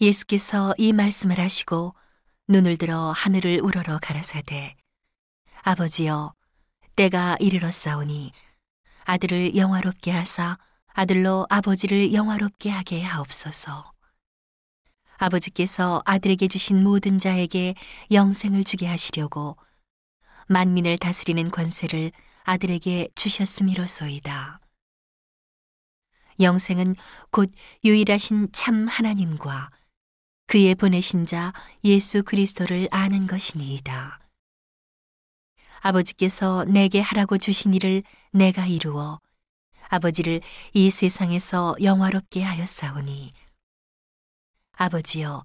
예수께서 이 말씀을 하시고 눈을 들어 하늘을 우러러 가라사대 아버지여 때가 이르렀사오니 아들을 영화롭게 하사 아들로 아버지를 영화롭게 하게 하옵소서 아버지께서 아들에게 주신 모든 자에게 영생을 주게 하시려고 만민을 다스리는 권세를 아들에게 주셨음이로소이다. 영생은 곧 유일하신 참 하나님과 그의 보내신 자 예수 그리스도를 아는 것이니이다. 아버지께서 내게 하라고 주신 일을 내가 이루어 아버지를 이 세상에서 영화롭게 하였사오니 아버지여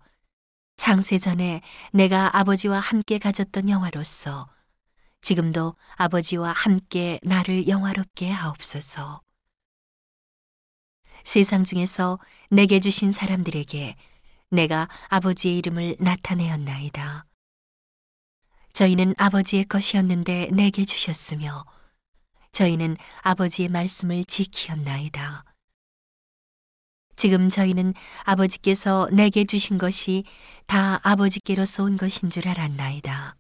창세 전에 내가 아버지와 함께 가졌던 영화로서 지금도 아버지와 함께 나를 영화롭게 하옵소서. 세상 중에서 내게 주신 사람들에게 내가 아버지의 이름을 나타내었나이다. 저희는 아버지의 것이었는데 내게 주셨으며 저희는 아버지의 말씀을 지키었나이다. 지금 저희는 아버지께서 내게 주신 것이 다 아버지께로서 온 것인 줄 알았나이다.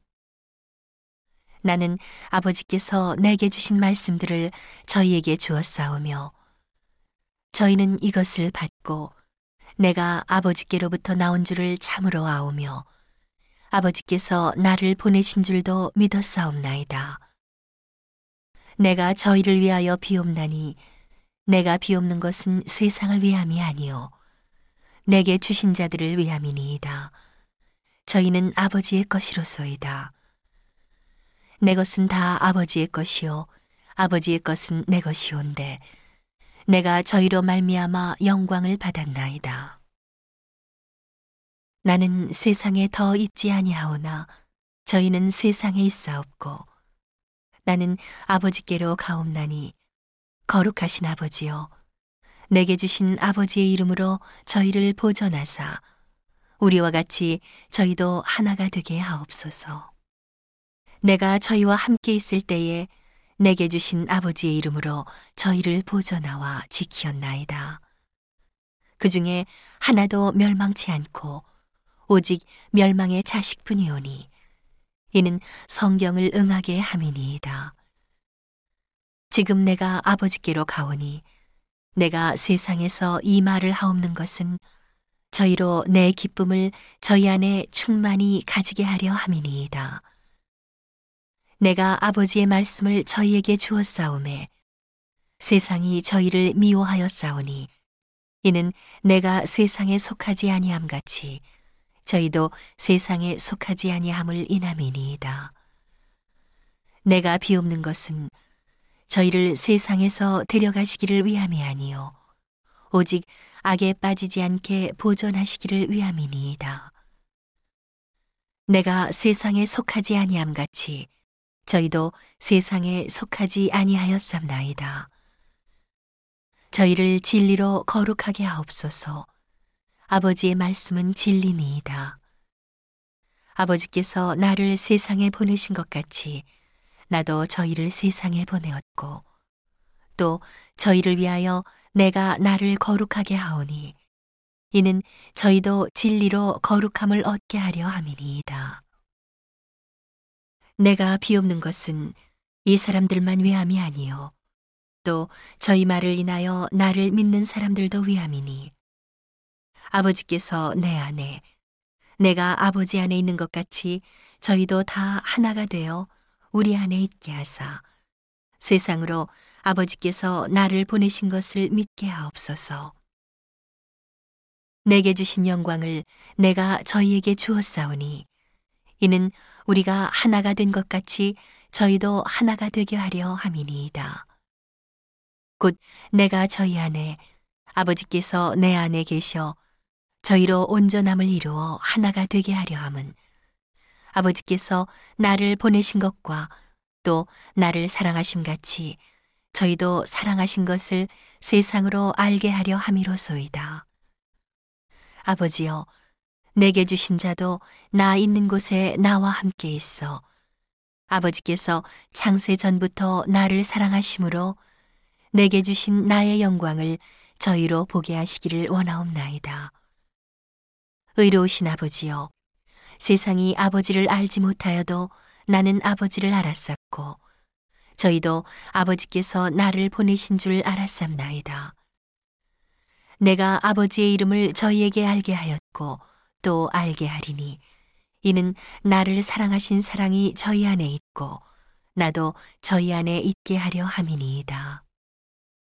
나는 아버지께서 내게 주신 말씀들을 저희에게 주었사오며 저희는 이것을 받고 내가 아버지께로부터 나온 줄을 참으로 아오며 아버지께서 나를 보내신 줄도 믿었사옵나이다. 내가 저희를 위하여 비옵나니 내가 비옵는 것은 세상을 위함이 아니요 내게 주신 자들을 위함이니이다. 저희는 아버지의 것이로소이다. 내 것은 다 아버지의 것이요 아버지의 것은 내 것이온데 내가 저희로 말미암아 영광을 받았나이다. 나는 세상에 더 있지 아니하오나 저희는 세상에 있사옵고 나는 아버지께로 가옵나니 거룩하신 아버지여 내게 주신 아버지의 이름으로 저희를 보존하사 우리와 같이 저희도 하나가 되게 하옵소서. 내가 저희와 함께 있을 때에 내게 주신 아버지의 이름으로 저희를 보존하와 지키었나이다. 그 중에 하나도 멸망치 않고 오직 멸망의 자식뿐이오니 이는 성경을 응하게 함이니이다. 지금 내가 아버지께로 가오니 내가 세상에서 이 말을 하옵는 것은 저희로 내 기쁨을 저희 안에 충만히 가지게 하려 함이니이다. 내가 아버지의 말씀을 저희에게 주었사오매 세상이 저희를 미워하였사오니 이는 내가 세상에 속하지 아니함 같이 저희도 세상에 속하지 아니함을 인함이니이다. 내가 비옵는 것은 저희를 세상에서 데려가시기를 위함이 아니요 오직 악에 빠지지 않게 보존하시기를 위함이니이다. 내가 세상에 속하지 아니함 같이 저희도 세상에 속하지 아니하였삼나이다. 저희를 진리로 거룩하게 하옵소서. 아버지의 말씀은 진리니이다. 아버지께서 나를 세상에 보내신 것 같이 나도 저희를 세상에 보내었고 또 저희를 위하여 내가 나를 거룩하게 하오니 이는 저희도 진리로 거룩함을 얻게 하려 함이니이다. 내가 비옵는 것은 이 사람들만 위함이 아니요 또 저희 말을 인하여 나를 믿는 사람들도 위함이니 아버지께서 내 안에 내가 아버지 안에 있는 것 같이 저희도 다 하나가 되어 우리 안에 있게 하사 세상으로 아버지께서 나를 보내신 것을 믿게 하옵소서. 내게 주신 영광을 내가 저희에게 주었사오니 이는 우리가 하나가 된 것 같이 저희도 하나가 되게 하려 함이니이다. 곧 내가 저희 안에 아버지께서 내 안에 계셔 저희로 온전함을 이루어 하나가 되게 하려 함은 아버지께서 나를 보내신 것과 또 나를 사랑하심 같이 저희도 사랑하신 것을 세상으로 알게 하려 함이로소이다. 아버지여, 내게 주신 자도 나 있는 곳에 나와 함께 있어 아버지께서 창세 전부터 나를 사랑하심으로 내게 주신 나의 영광을 저희로 보게 하시기를 원하옵나이다. 의로우신 아버지여 세상이 아버지를 알지 못하여도 나는 아버지를 알았었고 저희도 아버지께서 나를 보내신 줄 알았삼나이다. 내가 아버지의 이름을 저희에게 알게 하였고 또 알게 하리니 이는 나를 사랑하신 사랑이 저희 안에 있고 나도 저희 안에 있게 하려 함이니이다.